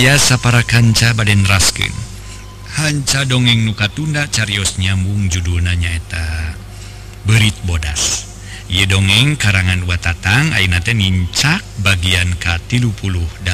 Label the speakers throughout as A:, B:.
A: ayasa para kanca Baden raskin Hanca dongeng nuka tunda carios nyambung judul nanyaeta berit bodas. Ye dongeng karangan watatang Ainate nincak bagian K 38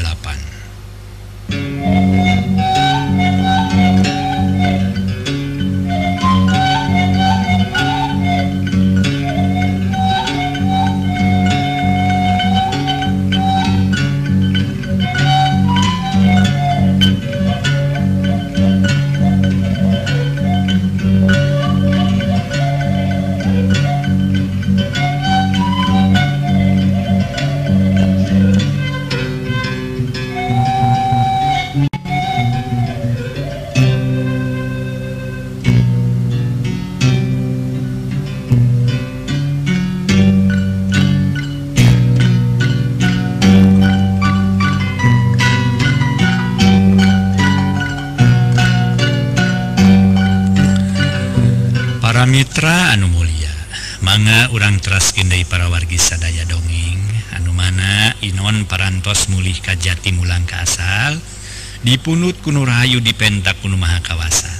A: dipunut kuno Rahayu di pentak kuno Mahakawasa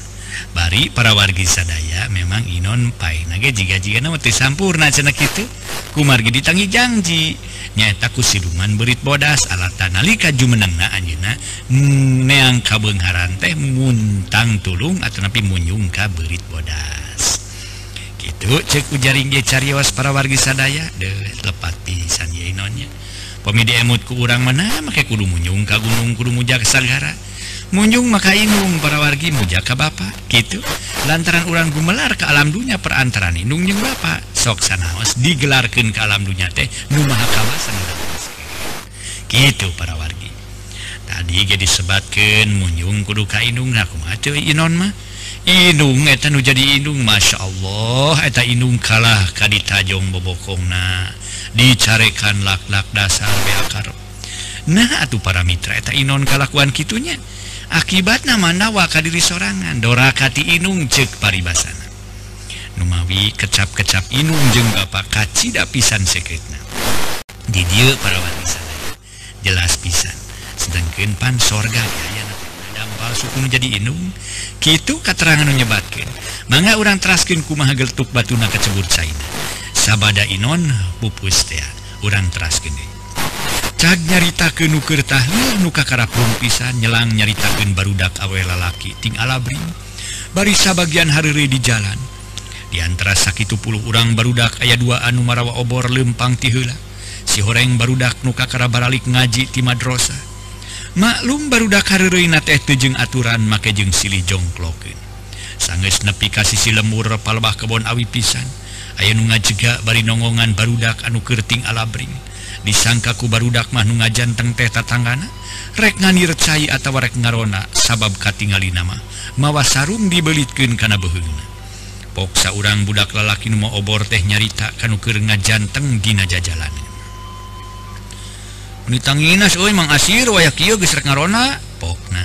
A: bari para wargi sadaya memang Inon Pai. Nage jika jika nama sampurna cenak itu kumargi ditangi janji nyata ku siluman berit bodas. Alat tanalika jumenengna anjina neang kabeungharan teh muntang tulung atau napi munyung ka berit bodas. Gitu cek ujaring dia cariwas para wargi sadaya. Deh lepat. pemidimut ke urang mana? Maka kudu munyung ka gunung kudu mujak sagara munyung maka inung para wargi mujaka ka bapak gitu. Lantaran orang gumelar ke alam dunya perantaran inung jeung bapak soksanaos digelarkan ke alam dunya teh numaha kawasan. Gitu para wargi. Tadi jadi sebatkan munyung kudu ka inung nah kumaha inon mah? Inung eta nu jadi inung Masya Allah eta inung kalah ka ditajong bobokongna. dicarekan lak-lak dasar beakar. Nah atuh para mitra eta inon kalakuan kitunya. Akibat nama nawa kadiri sorangan dorakati inung cek paribasana. Numawi kecap-kecap inung jeng Bapak kacida pisan sekretna. Di dia para wanita jelas pisan. Sedangkan pan sorga ya dampal suku menjadi inung. Gitu keterangan menyebatkan manga orang teraskin kumaha geltuk batuna kecebur China sabada Inon pupustean urang teras gene nyarita ke nukertah nuka karapun pisan nyelang nyaritakan barudak awe lalaki ting alabri. Barisa bagian harire di jalan. Diantara sakit puluh urang barudak ayat 2 anu marawa obor lempang tihula si horeng barudak nuka kara baralik ngaji ti madrosa. Maklum barudak harina teh tujeng aturan make jeng silih jongkloken sanges nepi kasih si lemur palbah kebon awi pisan. aya nu ngacega bari nongongan barudak anu Kerting alabring. Disangkaku barudak mah Manu ngajanteng teh tatanggana rek ngani recai atau rek ngarona sabab katingali nama mawa sarung dibelitkeun kana beheuna poksa urang budak lalaki nu mau obor teh nyarita kanu keur ngajanteng dina jajalan. Ditanginas oi mang asir way ngarona? Pokna.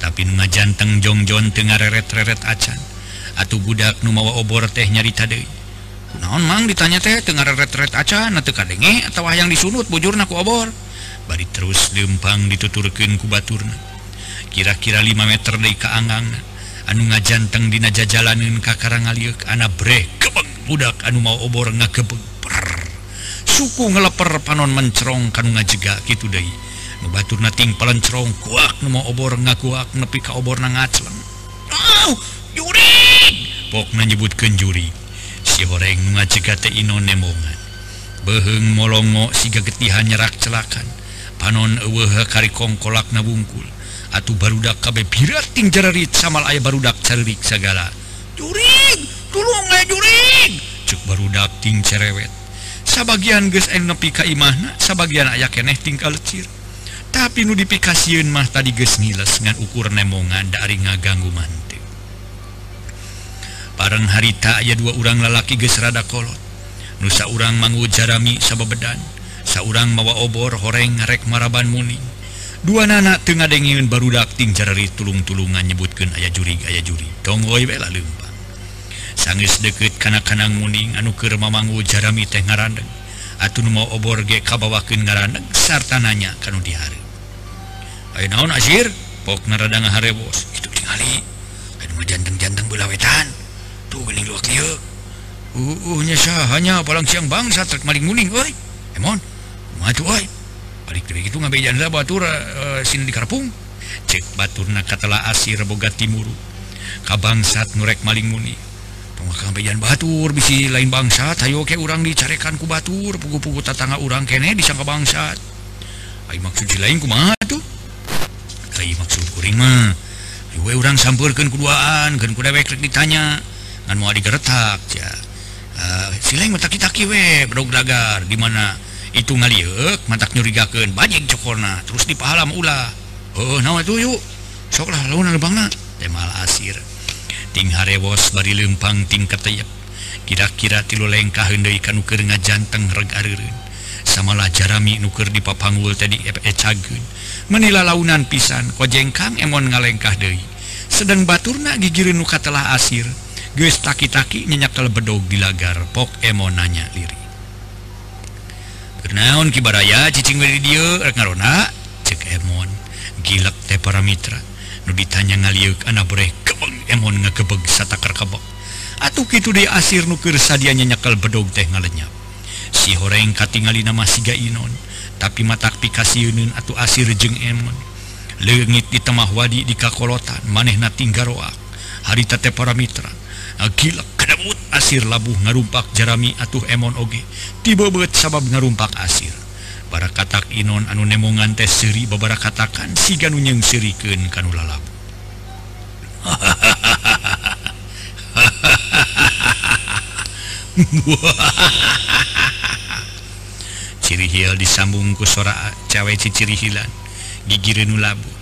A: Tapi nu ngajanteng jongjon teu reret-reret acan. Atuh budak numawa obor teh nyarita deui. naon mang? Ditanya teh Tenggara retret aca kadenge atau yang disunut bujur naku obor. Bari terus lempang dituturkan ku baturna. Kira-kira 5 meter dari keanggang anu ngajanteng dina jajalanin kakara ngaliuk anak bre kebeng budak anu mau obor ngakebeng. Per suku ngeleper panon mencerong kan ngajega gitu deh ngebatur nating pelencerong kuak nu mau obor ngakuak nepi ka obor na ngacleng. Oh, juri pokna nyebutkan juri si goreng ngacekate Ino nemongan beheng molongo siga getihan nyerak celakan. Panon eweha kari kongkolak na bungkul. Atuh barudak kabe pirating jararit samal aya barudak cerik segala. Juring tulung ayah juring cuk barudak ting cerewet. Sebagian ges eng nepi ka imahna sebagian aya keneh ting kalecir tapi nu dipikasieun mah tadi ges ngiles ngan ukur nemongan dari ngaganggu mantap bareng harita aya dua orang lalaki gesrada kolot. Nusa urang manggu jarami sabebedan saurang mawa obor horeng ngarek maraban muning. Dua nanak tengah dengin baru dakting carari tulung-tulungan nyebutkan ayah juri aya juri tonggoi bela lempang sangis deket kanak-kanang muning anu anuker mamanggu jarami teh ngarandeng. Atun mau obor ge kabawakeun ngarandeg sarta nanya kanu dihari ayo naon azir? Pok narada ngaharewos. Itu tingali ayo mah janteng-janteng tuhnya hanya palang siang bangsa maling muning emon gitu Batur eh, sini di Karpung cek Batur na katalah asir Boga Timur kabangsat nurek maling muni pemakajan Batur bisi lain bangsa tayo ke orang dicarekan ku Batur pugu-pugu tatanga urang kene disangka bangsat. Ay, maksud lain kuma tuh. Ay, maksud kuring mah. Orang sampurkan keduaan kan kuda weklik ditanya. dan mau digeretak ya. Eh, uh, dimana itu ngaliuk mata nyurigaken banyak cokorna terus di pahalam ulah. Oh nah itu yuk? Soklah lawan bang temal asir. Ting harewos bari lempang ting keteyep kira-kira tilu lengkah hendai kanuker ngajanteng reg areurun samalah jarami nuker di papanggul tadi ecagun menila launan pisan kojengkang emon ngalengkah deui. Sedang baturna gigireun nu telah asir. Guys taki-taki nyenyakkal bedog di lagar pok emo nanya liri. Bernaun kibaraya cicing video ngarona cek emon gilak teh para mitra. Nu ditanya ngaliuk anak boreh kebeng emon ngekebeg satakar kebek. Atuh kitu di asir nukir sadia nyenyakkal bedog teh ngalenyap. Si horeng katingali nama siga inon tapi matak pikasiunun atuh asir jeng emon. Lengit di temah wadi di kakolotan manehna tinggaroak harita teh para mitra Akila kedemut asir labuh ngarumpak jerami atuh emon oge. Tibebet sabab ngarumpak asir. Para katak Inon anu nemongan teh seri beberapa katakan si ganunyeng sirikeun kanula labu Cirihil disambung ku sora cewek cicirihilan hilan. Renu labu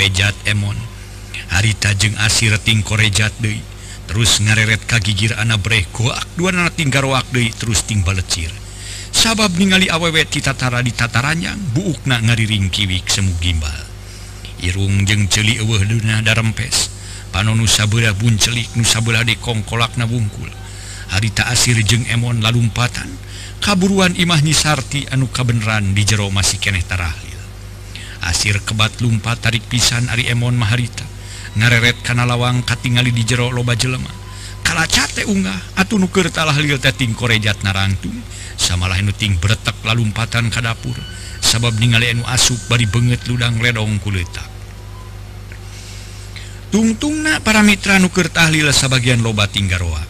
A: korejat emon. Harita jeung asirating korejat Dei terus ngareret kagigir anak breh goak dua tinggal garwak Dei terus ting balecir. Sabab ningali awewet titatara di tataranya buukna ngariring kiwik semu gimbal. Irung jeng celi eueuh deuna darempes panon nusabeula buncelik nusabeula de kongkolak nabungkul harita asir jeng emon lalumpatan. Kaburuan imah nyisarti anu kabeneran di jero masih keneh tarahli. asir kebat lumpa tarik pisan Ari Emon Maharita. Ngareret kana lawang katingali di jero loba jelema. Kala cate unggah atau nuker talah lil teting korejat narangtung samalah nuting beretak lalumpatan ka dapur. Sabab ningali enu asup bari banget ludang ledong kuletak tungtungna para mitra nuker tahlil sebagian loba tinggaroa.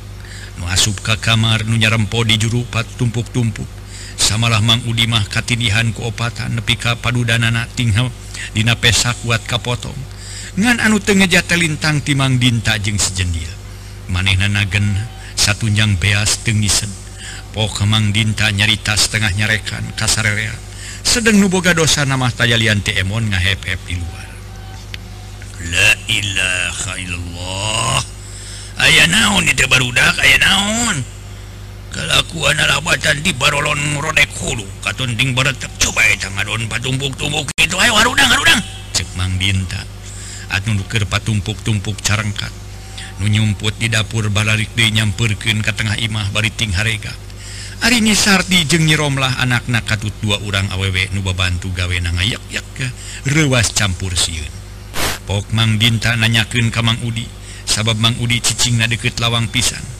A: Nu asup ka kamar nunya rempo di juru pat tumpuk-tumpuk. samalah Mang Udimah katinihan keopatan nepika padudanana tinghal Dina pesak kuat kapotong ngan anu tengejata lintang timang dinta jeng sejendil maneh nanagen satunjang beas tengisen po kemang dinta nyarita setengah nyarekan kasarerea sedang nuboga dosa nama tayalian Emon ngahep-hep di luar. La ilaha illallah. Ayah naon itu baru barudak? Ayah naon? kelakuan alabatan di Barolon Rodek Hulu. Katunding beretep coba tangan ngadon patumpuk-tumpuk. Itu ayo harudang harudang. Cek Mang Binta. Atuh nuker patumpuk-tumpuk carengkat nu nyumput di dapur balarik deui nyampeurkeun ka tengah imah bari ting harega. Ari Nisarti jeung nyiromlah anakna katut dua urang awewe nu babantu gawe na ngayak-yak ke rewas campur sieun Pok Mang Binta nanyakeun ka Mang Udi. Sabab Mang Udi cicingna deket lawang pisan.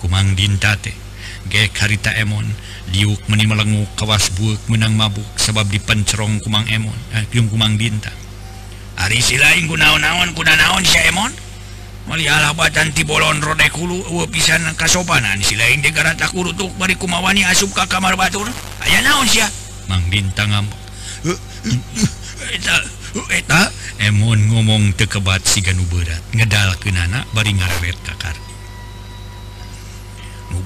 A: kumang dintate ge karita emon diuk meni melengu kawas buuk menang mabuk sebab dipencerong kumang emon eh, kumang dinta hari silain ku naon-naon kuda naon si emon? Melihala batan ti bolon rode kulu uwe pisan kasopanan si lain degaran tak urutuk bari kumawani asup ka kamar batur. Aya naon sia mang dinta ngambek eta eta? Emon ngomong tekebat si ganu berat ngedal kenana bari ngarewet kakar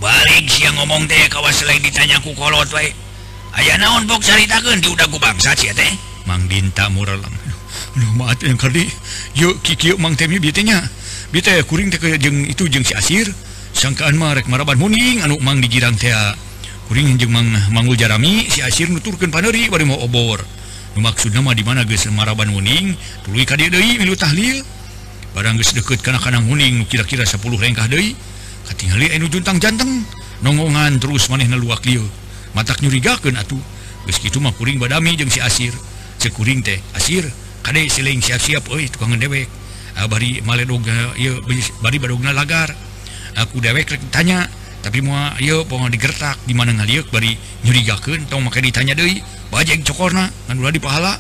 A: balik si ngomong deh kawas selain ditanyaku kolot wa aya naon bok carita di udahku bangsa teh? Mang Dinta muraleng yang kali. Yuk Ki Mang Temi bitnya bete kuring te jeng itu jeng si asir. Sangkaan marek maraban muning anu Mang digirang tea kuring jeng Mang mangul jarami si asir nuturkan paneri bari mau obor. Maksud nama di mana geus maraban muning? Tuluy ka dieu deui milu tahlil. Barang geus deket kana kana muning kira-kira 10 rengkah deui. juntang janteng. Nongongan terus maneh naluakliu matak nyurigakeun atuh. Geus kitu mah kuring badami jeung si asir. Sekuring teh asir kade siling siap-siap euy tukang dewek ah, bari maledog eh, ieu bari badogna lagar. Aku dewek rek tanya tapi moal ieu pohon digertak di mana ngaliuk bari nyurigakeun tong make ditanya deui bajeng cokorna ngan ulah dipahala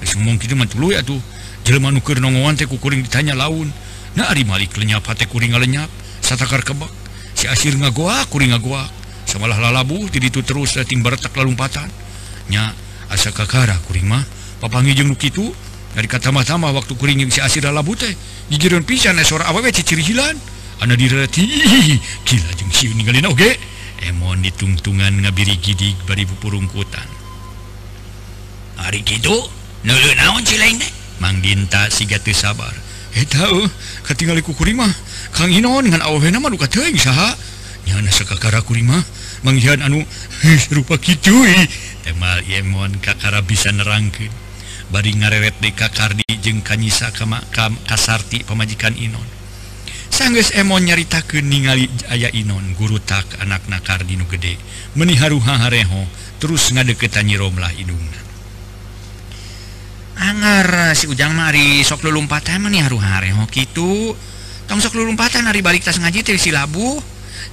A: geus ngomong kitu mah tuluy atuh. Jelema nu keur nongoan teh kukuring ditanya laun. Na ari malik lenyap hate kuring ngalenyap satakar kebak. Si asir ngagoa kuring ngagoa samalah lalabu ti itu terus eh, ting beretak lalumpatan nya asa kakara kuring mah. Papangi jeung itu dari kata mah waktu kuring si asir lalabu teh gigireun pisan eh, esor awewe ciciri hilan. Ana direlati gila jeung si ninggalina oge. Emon ditungtungan ngabiri gidik bari purungkutan hari gitu nulu naon si lain Mang Dinta siga teu sabar. Eh, Eta uh, katingali kuring mah. Kang Inon dengan awena mah duka teuing saha? Nyana sakakara kurimah manggihan anu heus rupa kitu Temal Yemon kakara bisa nerangkeun. Bari ngarewet deui Kakardi jeung kanyisa ka makam kasarti pamajikan Inon. Sanggeus Emon nyaritakeun ningali aya Inon guru tak anakna Kardi nu gede meniharuha hareho terus ngadeketan nyiromlah hidungna. Anggar si Ujang Mari sok lulumpatan meniharuha hareho kitu. sok lumpatan hari balik tas ngaji dari silabu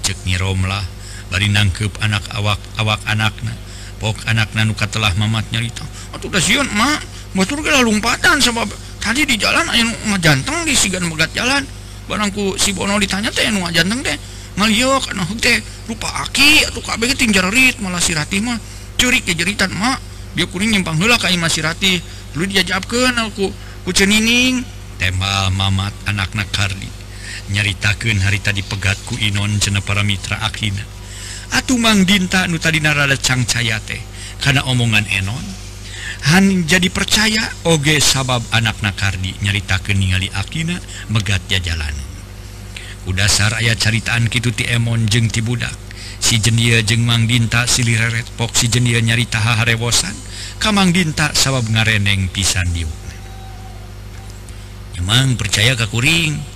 A: ceknyirolah bari nangkep anak awak awak anaknya pok anak nanuka telah mamat nyarita. Atuh atau kasihan mak betul gak lumpatan sebab tadi di jalan ayo ngajanteng di sigan megat jalan. Barangku si Bono ditanya teh nu ngajanteng teh. Ngaliok anu teh rupa aki atau kabeh ting jerit malah si rati mah curik jeritan mak dia kuring nyimpang heula ka imah sirati lu diajabkeun aku ku ceninging tembal mamat anak-anak Kardi nyaritakeun harita dipegatku Inon cena para mitra Akina atuh Mang Dinta nu tadi narada cangcaya teh karena omongan Enon. Han jadi percaya oge sabab anak Nakardi nyaritakeun ningali Akina megat jajalan. Udasar aya caritaan kitu ti Emon jeung ti budak. Si jendia jeung Mang Dinta silireret pok si jendia nyarita harewosan kamang Dinta sabab ngareneng pisan diuk. Emang percaya kakuring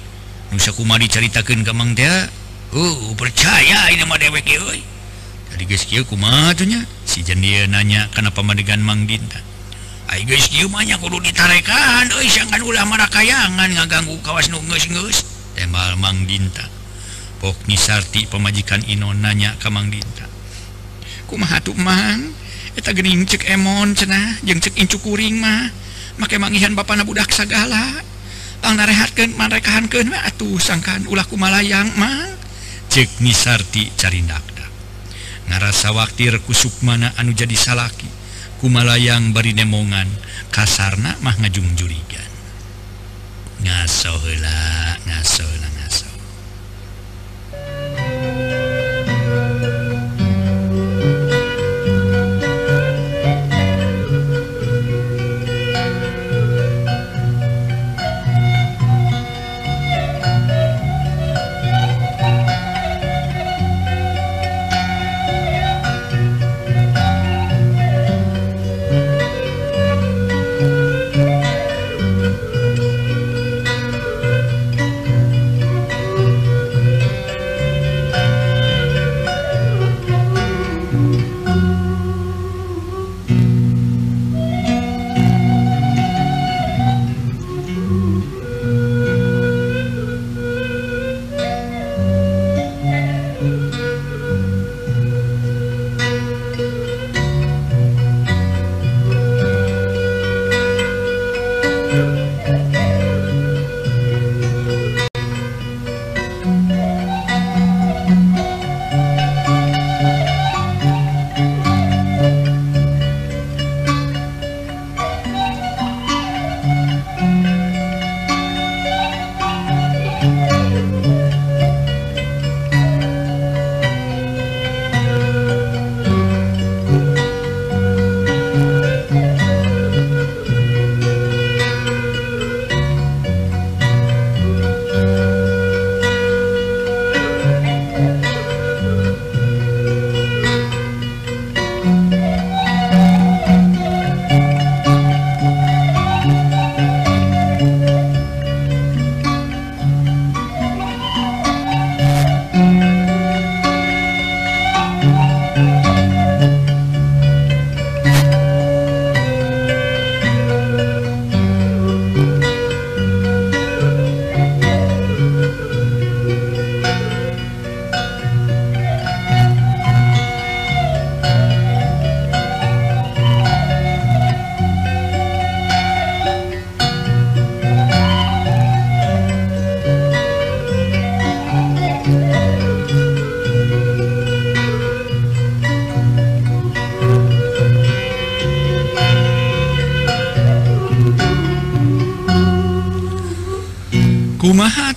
A: Nusakuma diceritakan Kamang dia uh, oh, percaya ini mah dewek kumanya si jendia nanya kenapa madegan Mang Dinta guysnya kudu ditarikan jangan ulama kayangan ngaganggu kawas nungus tembal Mang Dinta Pokni Sarti pemajikan Inon nanya Kamang Dinta kumahatuh Mang. Eta gering cek emon cenah jeung cek incu kuring mah. Make mangihan bapak budak sagala. rehatkan merekahankan atuh sangkan ulahku Malayang mah cek Nisarti carinakda. Ngarasa waktir kusuk mana anu jadi salaki. Kumalayang bari nemongan kasarna mah ngajung jurigan. Ngaso heula ngaso ngaso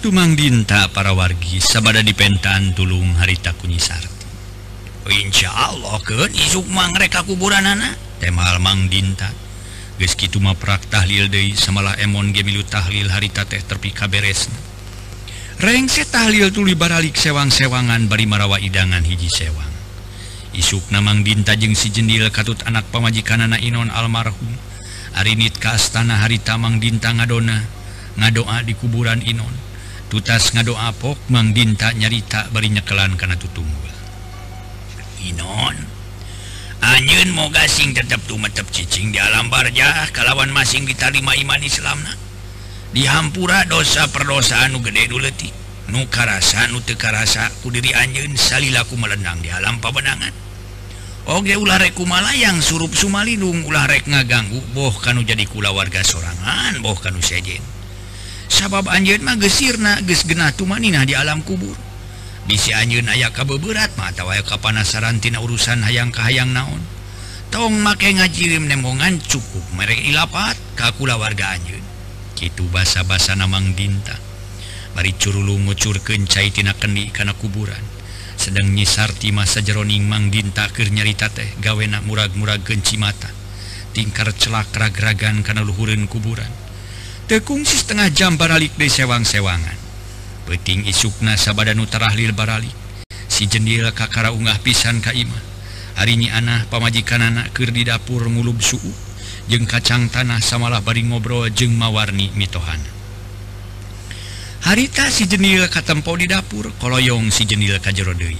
A: Tumang Dinta para wargi sabada dipentan tulung harita kunyisarti. Oh, insya Allah ke Izukmang reka kuburan anak temal Mang Dinta. Geski tuma prak tahlil Dei samalah emon gemilu tahlil harita teh terpika beresna Rengse tahlil tuli baralik sewang-sewangan bari marawa idangan hiji sewang. Isuk namang Dinta jeng si jendil katut anak pamajikan anak Inon almarhum. Arinit ke astana harita Mang Dinta ngadona ngadoa di kuburan Inon. tutas ngadoapok Mang Dinta nyarita bari nyekelan karena tutunggal Inon. Anyun moga sing tetap tuh metep cicing di alam barjah kalawan masing kita lima iman Islamna. Dihampura dosa perdosa anu gede duleti. Nuka rasa nu teka rasa ku diri anjun salilaku melendang di alam pabenangan. Oge ulah rek kumalayang surup Sumalidung ulah rek ngaganggu boh kanu jadi kula warga sorangan boh kanu sejen sabab Anjun mah gesirna ges genah tumanina di alam kubur. Bisi Anjun aya kabe kabeberat mah tawa kapanasarantina urusan hayang kahayang naon. Tong make ngajirim nemongan cukup merek ilapat kakula warga Anjun gitu basa-basa namang dinta bari curulu ngucur kencai tina kendi kana kuburan. Sedang nyisarti masa jeroning mang dinta keur nyarita teh gawena murag-murag genci mata tingkar celak rag-ragan kana luhureun kuburan. tekungsi setengah jam baralik di sewang-sewangan. Peting isukna sabadan utarahlil baralik. Si jendil kakara unggah pisan kaimah harinya anak pamajikan anak ke di dapur ngulub suhu. Jeng kacang tanah samalah bari ngobrol jeng mawarni mitohana. Harita si jenil katempo di dapur koloyong si jendil kajerodei.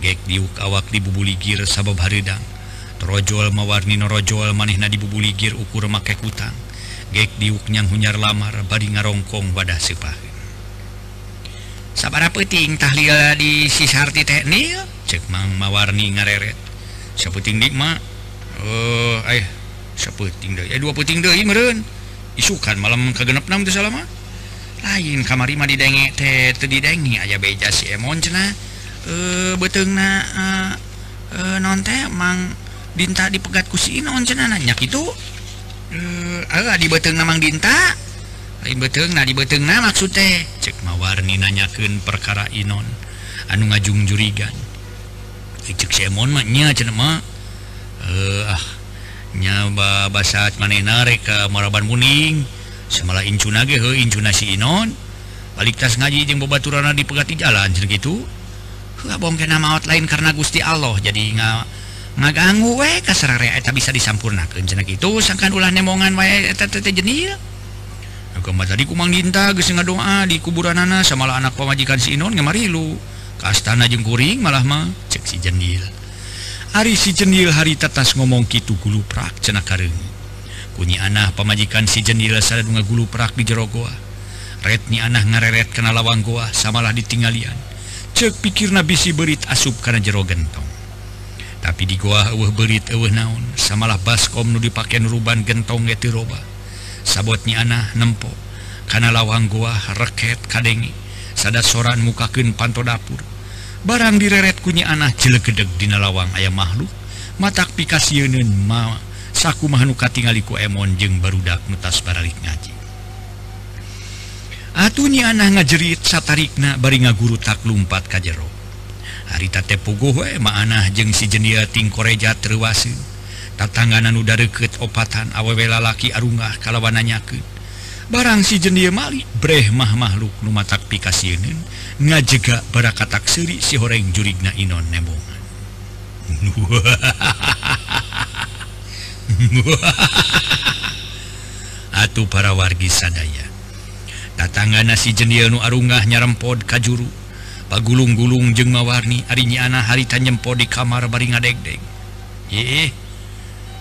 A: Gek diuk awak dibubuligir sabab haridang trojol mawarni norojol manehna dibubuligir ukur make kutang. gek diuknyang hunyar lamar bari ngarongkong wadah sepa sabara peting tahlil di sisarti teknik? Cek mang mawarni ngareret. Seputing nikma oh eh seputing deh? Eh dua puting deh meren. Isukan malam kagenep nam tuh salama lain kamari mah didenge teh teu didengi aya beja si emon cenah eh beteungna eh, eh non teh mang dinta dipegat ku si inon cenah nanya kitu Eh, Allah di beteng namang dinta. Lain beteng nah di beteng nah maksud teh cek mawarni nanyakan perkara inon. Anu ngajung jurigan. Eh, cek semon mah nya cenah mah. Eh ah nya basat manehna rek maraban muning. Semala incuna ge heuh incuna si inon. Balik tas ngaji jeung babaturanna dipegati jalan cenah kitu heuh bongkena maot lain karena Gusti Allah. Jadi nggak ngaganggu we kasarare eta bisa disampurnakeun cenah kitu sangkan ulah nemongan wae eta teh jenil Agama tadi kumang dinta geus ngadoa di kuburanana samalah anak pamajikan si Inon ngamarilu. Ka astana jeung kuring malah mah cek si jenil Ari si jenil hari tetas ngomong kitu guluprak cenah kareung. Kunyi anak pemajikan si Jendil gulu ngaguluprak di jero goa. Retni anak ngareret kena lawang goa samalah ditinggalian. Cek pikir nabi si berit asup karena jero gentong. tapi di goa eueuh berit eueuh naon. Samalah baskom nu dipakai ruban gentong geti roba. Sabotnya anak nempo. Karena lawang goa reket kadengi. Sada soran mukakeun panto dapur. Barang direret kunya anak jelegedeg dina lawang ayam makhluk. Matak pikasieuneun ma saku makhluk katingali ku emon jeung barudak nutas baralik ngaji. Atunya anak ngajerit satarikna bari ngaguru tak lumpat ka jero. harita tepugu maanah jeung si jeniating koreja terwasi tatanganan udah deket opatan awewe lalaki arungah kalawananya ke barang si jenia Malik Breh mah makhluk numatak pikasienin ngajega bara katak seri si horeng jurigna inon nembongan. Atuh para wargi sadaya. Tatangana nasi jenia nu arungah nyarempod kajuru. pagulung-gulung jeng mawarni harinya anak arinyaana haritannyempo di kamar baring ngadegdeg.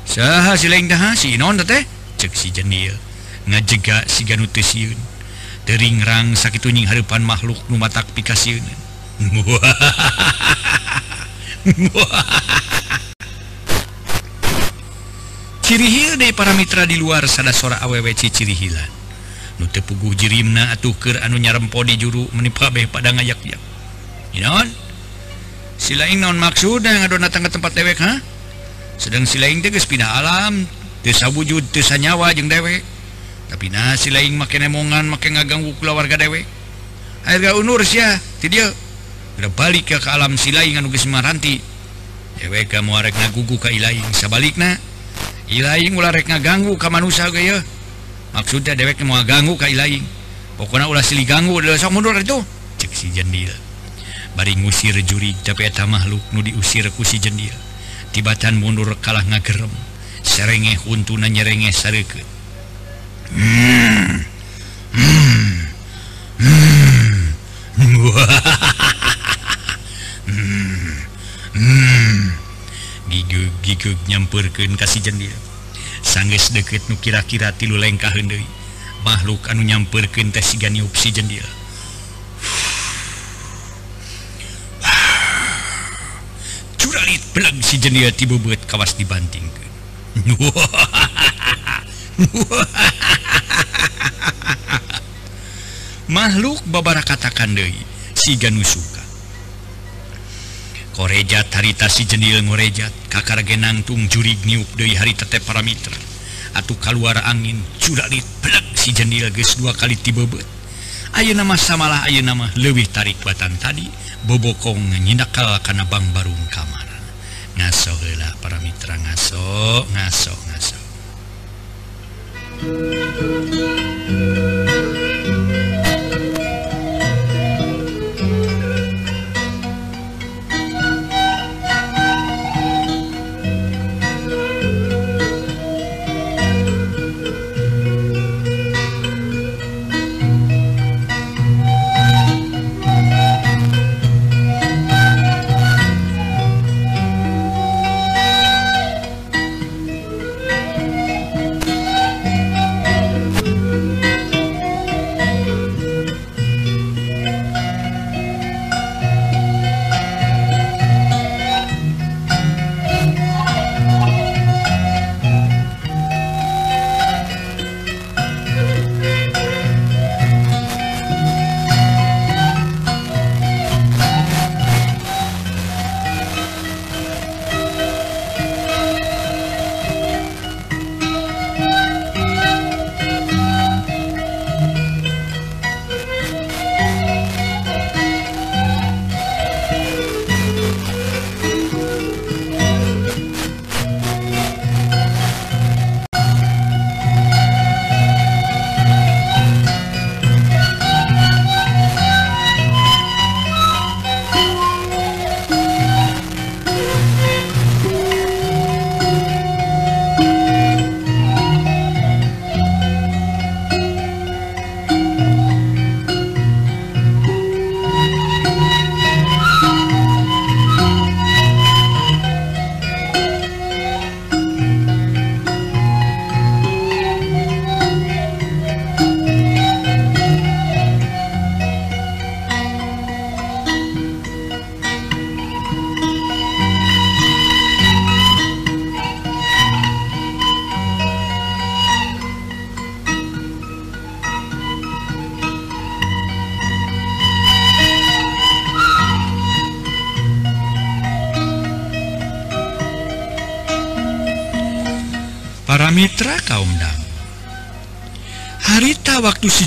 A: Saha si non teh? Cek si jenil ngajega si ganuteun teringrang sakit tunying hadapan makhluk nu matak pikasiun. Cirihil deh para mitra di luar sada sora awwc ciri hilan nu tepugu jirimna atuh keur anu nyarempo di juru menipa beh pada ngayak-yak. Inon? silain non maksud yang ada datang ke tempat dewek ha? Sedang silain teges pindah alam desa wujud desa nyawa jeng dewek. Tapi nah silain makin emongan makin ngaganggu kula warga dewek. Gak unur sia ti dia udah balik ke, ke alam silain anu geus maranti dewek kamu arek ngagugu ka ilaing sabalikna ilaing ulah rek ngaganggu ke manusia ge ya maksudnya dewek mau ganggu ke ilaing pokoknya ulah silih ganggu udah sok mundur itu cek si jendil bari ngusir juri tapi eta makhluk nu diusir ku si jendil tibatan mundur kalah ngagerem serenge huntuna nyerenge sareukeut hmm. hmm. hmm. gigug nyamperkeun kasih jendia sanggeus deket nu kira-kira tilu lengkah deui makhluk anu nyamperkeun teh siganiup si jendil pelang si jenia tibu buat kawas dibanting makhluk babara katakan De siganu suka. Korejat harita si jenil ngorejat kakar genantung jurig niup dari hari tete para mitra. Atau keluar angin curalit pelak si jenil ges dua kali tibebet ayo nama samalah ayo nama lebih tarik batan tadi bobokong nyinakal karena bang barung kamar. ngaso heula para mitra ngaso ngaso ngaso.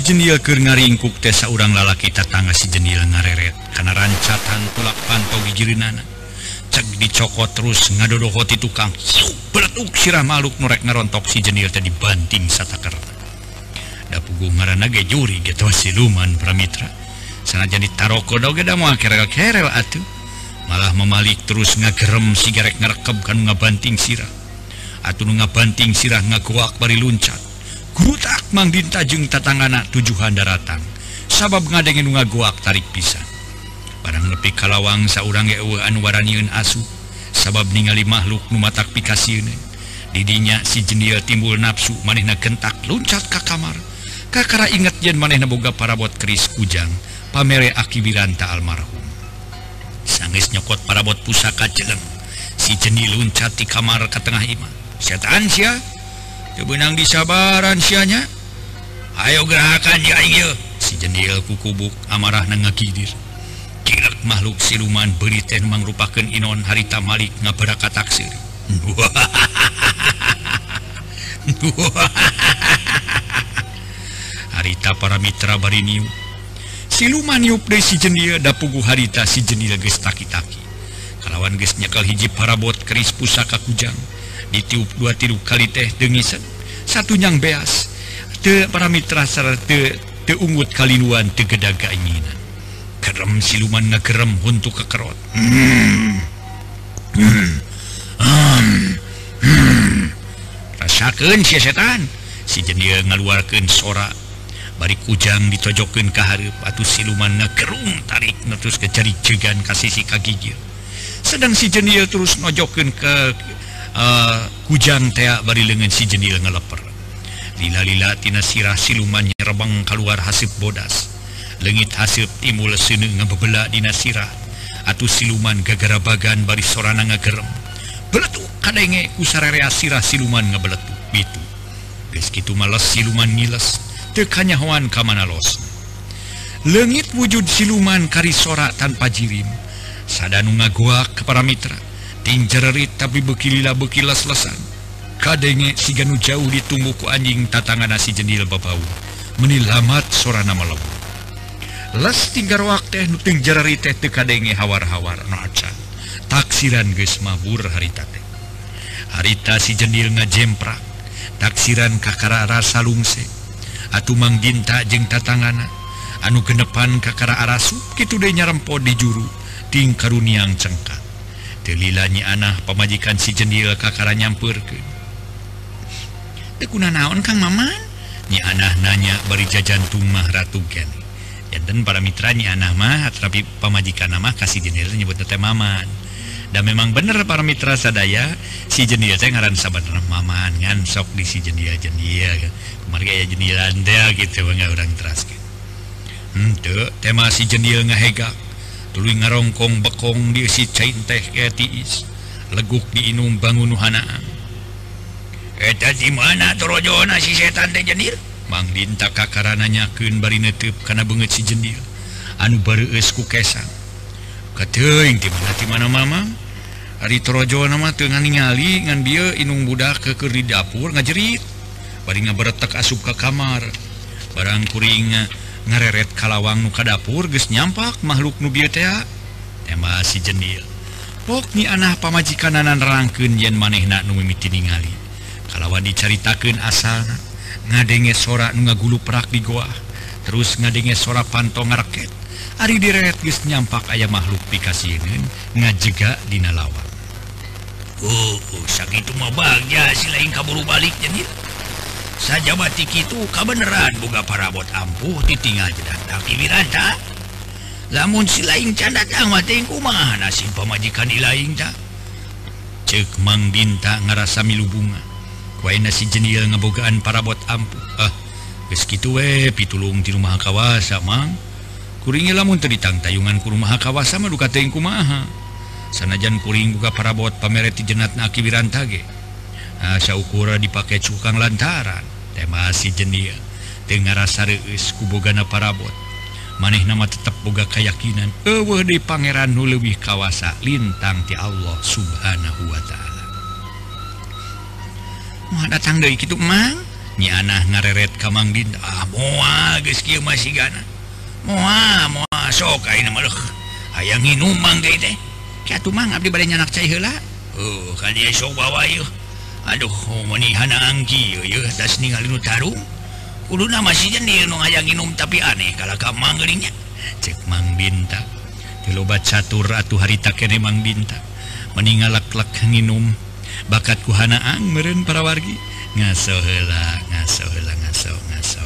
A: jenil ke ngaringkuk tesa urang lalaki tatangga si jenil ngareret. Karena rancatan tulak pantau gijirinana cek dicokot terus ngadodohoti tukang. Beletuk sirah makhluk nurek ngarontok si jenil tadi banting sataker. Dapugu ngarana ge juri gitu siluman pramitra. Sana jadi taroko doge da moal kerel kerel atuh. Malah memalik terus ngagerem si garek ngarekeb kan ngabanting sirah. Atuh ngabanting sirah ngakuak bari luncat. Grutak Mangdin Tajung Tatangana tujuhan daratan. Sabab ngadengin ngagoak tarik pisan. Barang lebih kalawang seorang ewe anwaraniun asu sabab ningali makhluk numatak pikasiune didinya si jendil timbul nafsu manehna gentak loncat ka kamar. Kakara ingat yen manehna boga parabot keris kujang pamere akibiranta almarhum. Sangis nyokot parabot pusaka jeleng si jendil loncat di kamar ke tengah imah setan sia. benang disabaran sianya. Ayo gerakan ya si jendil kukubuk amarah nangakidir Kilak makhluk siluman beriten mangrupakan inon harita malik ngaberaka taksir. Harita para mitra bariniu Siluman yup dari si jendil dapugu harita si jendil ges taki-taki. Kalawan ges nyakal hiji parabot keris pusaka kujang. ditiup dua tiru kali teh dengisan satu nyang beas te para mitra serta te ungut kaliluan te gedaga inginan kerem siluman na kerem untuk kekerot hmm. Hmm. Hmm. Rasakan si setan si jenia ngaluarkan sorak bari kujang ditojokan keharap atau siluman na kerung tarik terus ke jari jegan kasih si kaki sedang si jenia terus nojokan ke uh, hujan tea bari lengan si jenil ngeleper lila-lilatina sirah silumannya rebang keluar hasib bodas. Legit hasib timul sene ngebebela dina sirah. Atuh siluman gagara bagan bari sorana ngagerem. Beletu kadenge kusararea sirah siluman ngebeletu itu geus kitu males siluman ngiles teu kanyahoan ka mana los lengit wujud siluman kari sora tanpa jirim. Sadanu ngagoak kepada mitra tinjerit tapi bekilila bekilas lesan kadenge si ganu jauh ditungguku anjing tatangan nasi jendil babau menilamat sora nama lebu les tinggal waktu nu tinjeri teh teu kadenge hawar-hawar no acan. Taksiran geus mabur harita teh. Harita si jendil ngajemprak. Taksiran kakara rasa lungse. Atuh mang dinta jeung tatangana. Anu genepan kakara arah sup kitu deui nyarempo di juru. Ting karuniang cengkak. telilanyi anak pemajikan si jendil kakara nyampur ke? Tekuna naon Kang Maman? Nyi anak nanya bari jajan tumah ratu gen. Dan para mitranya anak mah tapi pemajikan nama kasih jendil nyebut teh Maman. Dan memang bener para mitra sadaya si jendil teh ngaran sabar Maman ngan sok di si jendil jendil kemarin ya jendilan teh gitu nggak orang teraskeun hmm, henteu tema si jendil ngahegak lu ngarongkong bekong di si cair teh tiis leguk diinum bangunuhanaan Eta di mana turjona si setan teh jenir? Mang Dinta kakarananya keun bari netup kana banget si jendir anu bareueus ku kesang. Kateuing di mana di mana mama? Ari turjona mah teu ningali ngan dia inung budak ke di dapur ngajerit. Bari ngaberetek asup ke kamar. Barang kuring ngareret kalawang nuka dapur ges nyampak makhluk nubitea tema si jenil. Pokni anah pamajikan nanan rangkeun yen manehna nu mimiti ningali. Kalawan dicaritakeun asana ngadenge sora nu ngagulu perak di goa terus ngadenge sora panto ngareket Ari direret geus nyampak ayah makhluk pikasieun ngajega dina lawang. Oh, uh, uh, sakitu mah bagya si lain kaburu balik jenil. saja batik itu kebenaran buka parabot ampuh ditinggal jedak. Tapi wiranta lamun si lain candat amating kumaha nasib pemajikan di lain tak cek mang dinta ngerasa milu bunga. Kue nasi jenil ngebogaan parabot ampuh. Ah geus kitu we pitulung di rumah kawasa mang. Kuringi lamun teu ditangtayungan ku rumah kawasa mah duka teuing kumaha sanajan kuring buka parabot pamere ti jenatna aki wiranta ge asa ah, ukura dipakai cukang lantaran. tema si jenia Tenra sareus kubogana parabot. Maneh nama tetap boga kayakakinan ewe di Pangeran nu lebih kawasa lintang ti Allah subhanahu Wa ta'ala. Mau datang dari gitu mang nyanah ngareret kamang dinda. Ah moa geus kieu masih gana. Moa moa sok aya malah hayang minum mang teh. Kiatu mang abdi bade nyanak cai heula? Oh ka dia bawa yeuh Aduhhanangkiung masihum tapi aneh kalau kamu manggerinya cek Mang Binta. Dilobat catur Ratu harita kene Mang Binta. Meninggalak-lak minum bakat kuhanaang meren para wargi ngaso hela ngaso hela ngaso ngaso.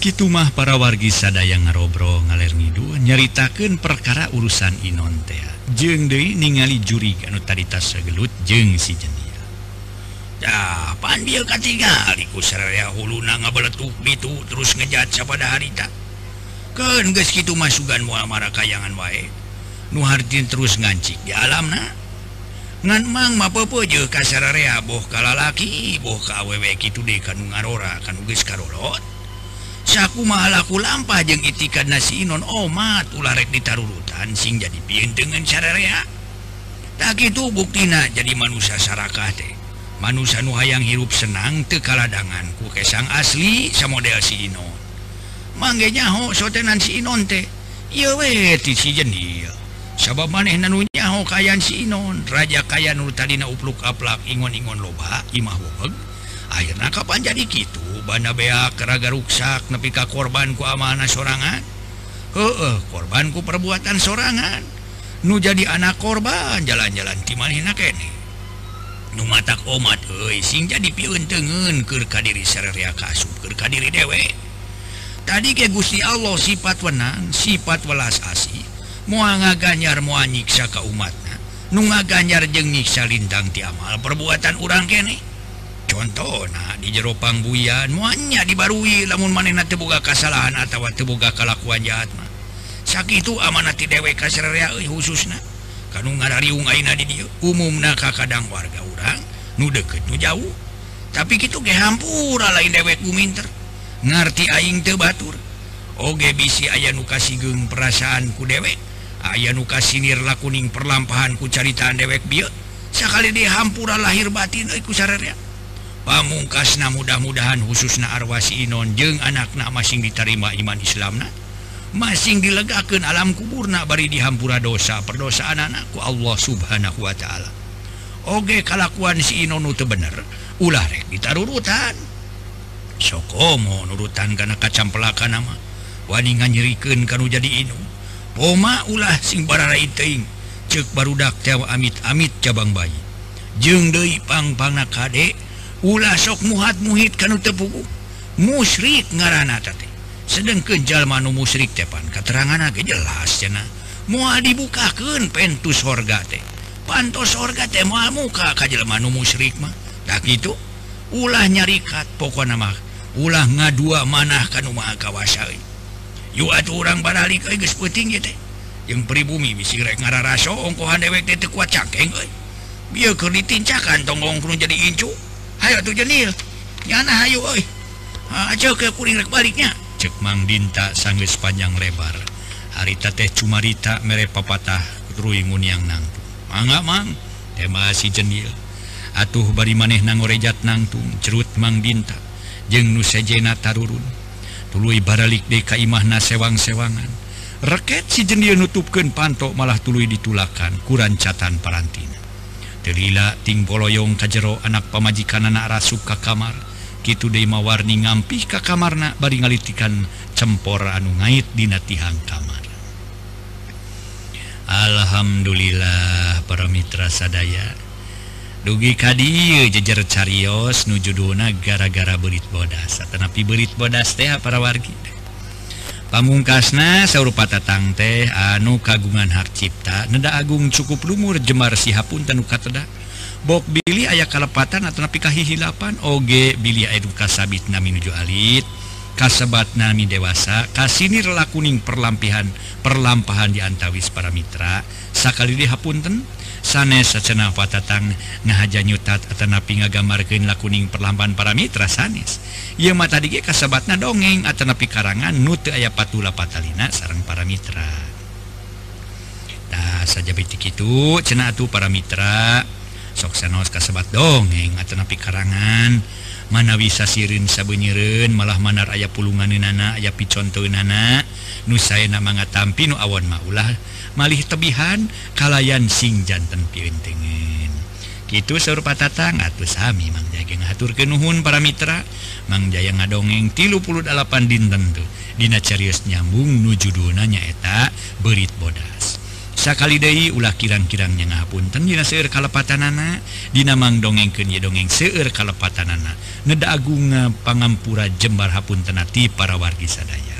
A: gitu mah para wargi sadaya ngarobro ngaler ngidu nyaritakan perkara urusan Inontea jeng De ningali juri anu tadita segelut jeng si jenia
B: ya pandil ketiga liku seraya hulu nangga beletuk gitu terus ngejat pada harita. Kan geus kitu masukan moal mara kayangan wae. Nuhardin terus ngancik di alamna ngan mang mapopo je kasararea boh kalalaki boh ka awewe kitu deh kanu ngarora kanu geus karolot. saku malaku lampa jeung itikan nasi Inon. Oh, Omat ularek ditarurutan sing jadi piin dengan syarea tak itu buktina jadi manusia sarakah manusia nu hayang hirup senang tekaladangan ku kesang asli sama model si Inon. Mangge ho sotenan si Inon teh. Iya we si jenil. Sabab maneh nanu nyaho kayan si Inon. Raja kaya tadi na upluk aplak ingon-ingon loba imah wobeg akhirnya Kapan jadi gitu Bana beak keraga ruksak nepika korbanku amanah sorangan? He korbanku perbuatan sorangan. Nu jadi anak korban jalan-jalan timanhinakene Nu mata umat sing jadi piuntengen kekadiri seria kasubkadiri dewek tadi ke Gusti Allah sifat wenang sifat welas asih muanga ganyar mua nyiksa ke umatnya nunga ganyar jeng nyiksa lintang tiamal perbuatan urang kene. contoh nah di Jeropang Buyan muanya dibarui lamun manena teboga kesalahan atau teboga kelakuan jahat mah. Sakit itu amanati dewe kasrea khususna. Kanu ngarariung aina di dia umumna ka kadang warga orang nu deket nu jauh. Tapi gitu ge hampura lain dewek guminter ngerti aing teu batur. Oge bisi aya nu kasigeung perasaan ku dewek aya nu kasinir lakuning perlampahan ku caritaan dewek bieu. Sakali dihampura lahir batin euy ku sararea pamungkasna mudah-mudahan khusus na arwasi Inon jeung anakna masing diterima iman Islamna. Masing dilegakan alam kuburna bari dihampura dosa perdosaan anakku Allah subhanahu Wa ta'ala. Oge kalakuan si Inon itu bener ulah rek ditarurutan. Sokomo nurutan karena kacam pelaka nama waningan nyeriken kan jadi Inung poma ulah sing para iting cek barudak tewa amit-amit cabang bayi. Jeng Dewi pangpang na kadek ulah sok muhat muhid kan tepugu musyrik ngaran sedang kejal manu musyrik tepan keterangan aja jelas cena mua dibukakan pentus sorga teh pantos sorga teh mual muka kajal manu musyrik mah. Tak gitu. Ulah nyarikat pokok nama ulah ngadua manah kanu maha kawasai yu atuh orang baralik euy geus peuting teh yang pribumi bisi rek ngararaso ongkohan dewek teh teu kuat cakeng euy. Bieu keur ditincakan tonggong jadi incu. tuh jenil. Hayu ah, baliknya cek mang dinta sangis sepanjang lebar. Harita teh cumarita mere papatah ruingun yang nangtung mangga mang. Ah, Tema si jenil. Atuh bari maneh nangorejat nangtung cerut mang dinta jeng nu sejena tarurun. Tuluy baralik de ka imahna sewang-sewangan. Reket si jenil nutupkeun pantok malah tuluy ditulakan kuran catan parantina. terila tinggoloyong kajjero anak pamajikan anak rasuk ka kamar. Gitu Dema warni ngampih ka kamarna bari ngalitikan cempor anu ngait dina tihang kamar. Alhamdulillah para Mitra sadaya. Dugi kadi jejer carios nujuduna gara-gara berit bodas. Tetapi berit bodas teh para wargi. pamungkasna saurupatatang teh anu kagungan hak cipta neda Agung cukup lumur Jemar Sihapun tenukada Bok Billy ayah kalepatan atau napikahi hilapan OG Billy Eduka sabit Nami nuju Alit kasebat nami dewasa kasini rela kuning perlampihan perlampahan diantawis para mitra sakali dihapunten sanes sacena patatang ngahaja nyutat atanapi ngagamarkeun lakuning perlamban para mitra sanes ieu mah tadi ge kasebatna dongeng atanapi karangan nu teu aya patula patalina sareng para mitra. Tah saja betik itu cenah atuh para mitra. Sok sanos kasebat dongeng atanapi karangan mana bisa sirin sabenyireun malah manar aya pulungan nana aya piconto nana. Nu saya nama ngatampi nu awon maulah. malih tebihan kalayan sing jantan pirintengen gitu serupa tatang atau sami Mang Jaya ngatur kenuhun para mitra. Mang Jaya ngadongeng tilu puluh delapan dinten tuh. Dina cerius nyambung nuju dunanya eta berit bodas.
A: Sakali Dei ulah kirang-kirangnya ngapunten Dina seueur kalepatan anak Dina Mang dongeng kenya dongeng seueur kalepatan anak Neda Agunga pangampura Jembar Hapun tenati para wargi sadaya.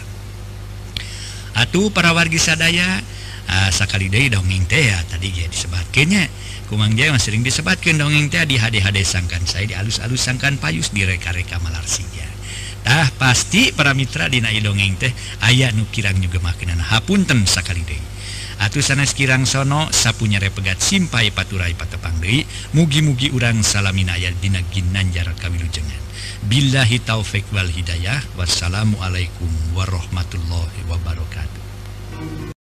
A: Atuh para wargi sadaya yang Ah, sakali Day ah, dongeng teh tadi dia disebabkannya kumang Jawa sering disebabkan dongeng teh di HD-HD sangkan saya di alus-alus sangkan payus di reka-reka malarsinyatah pasti para Mitra Dinai dongeng teh ayaah nu kirang juga makinan hapunten sakali Day atuh sanes kirang sono sapunya repegat simpai paturai patepang Dei mugi-mugi urang salamin ayat dina ginanjar kawilujengan. Billahi taufik wal hidayah wassalamualaikum warahmatullahi wabarakatuh.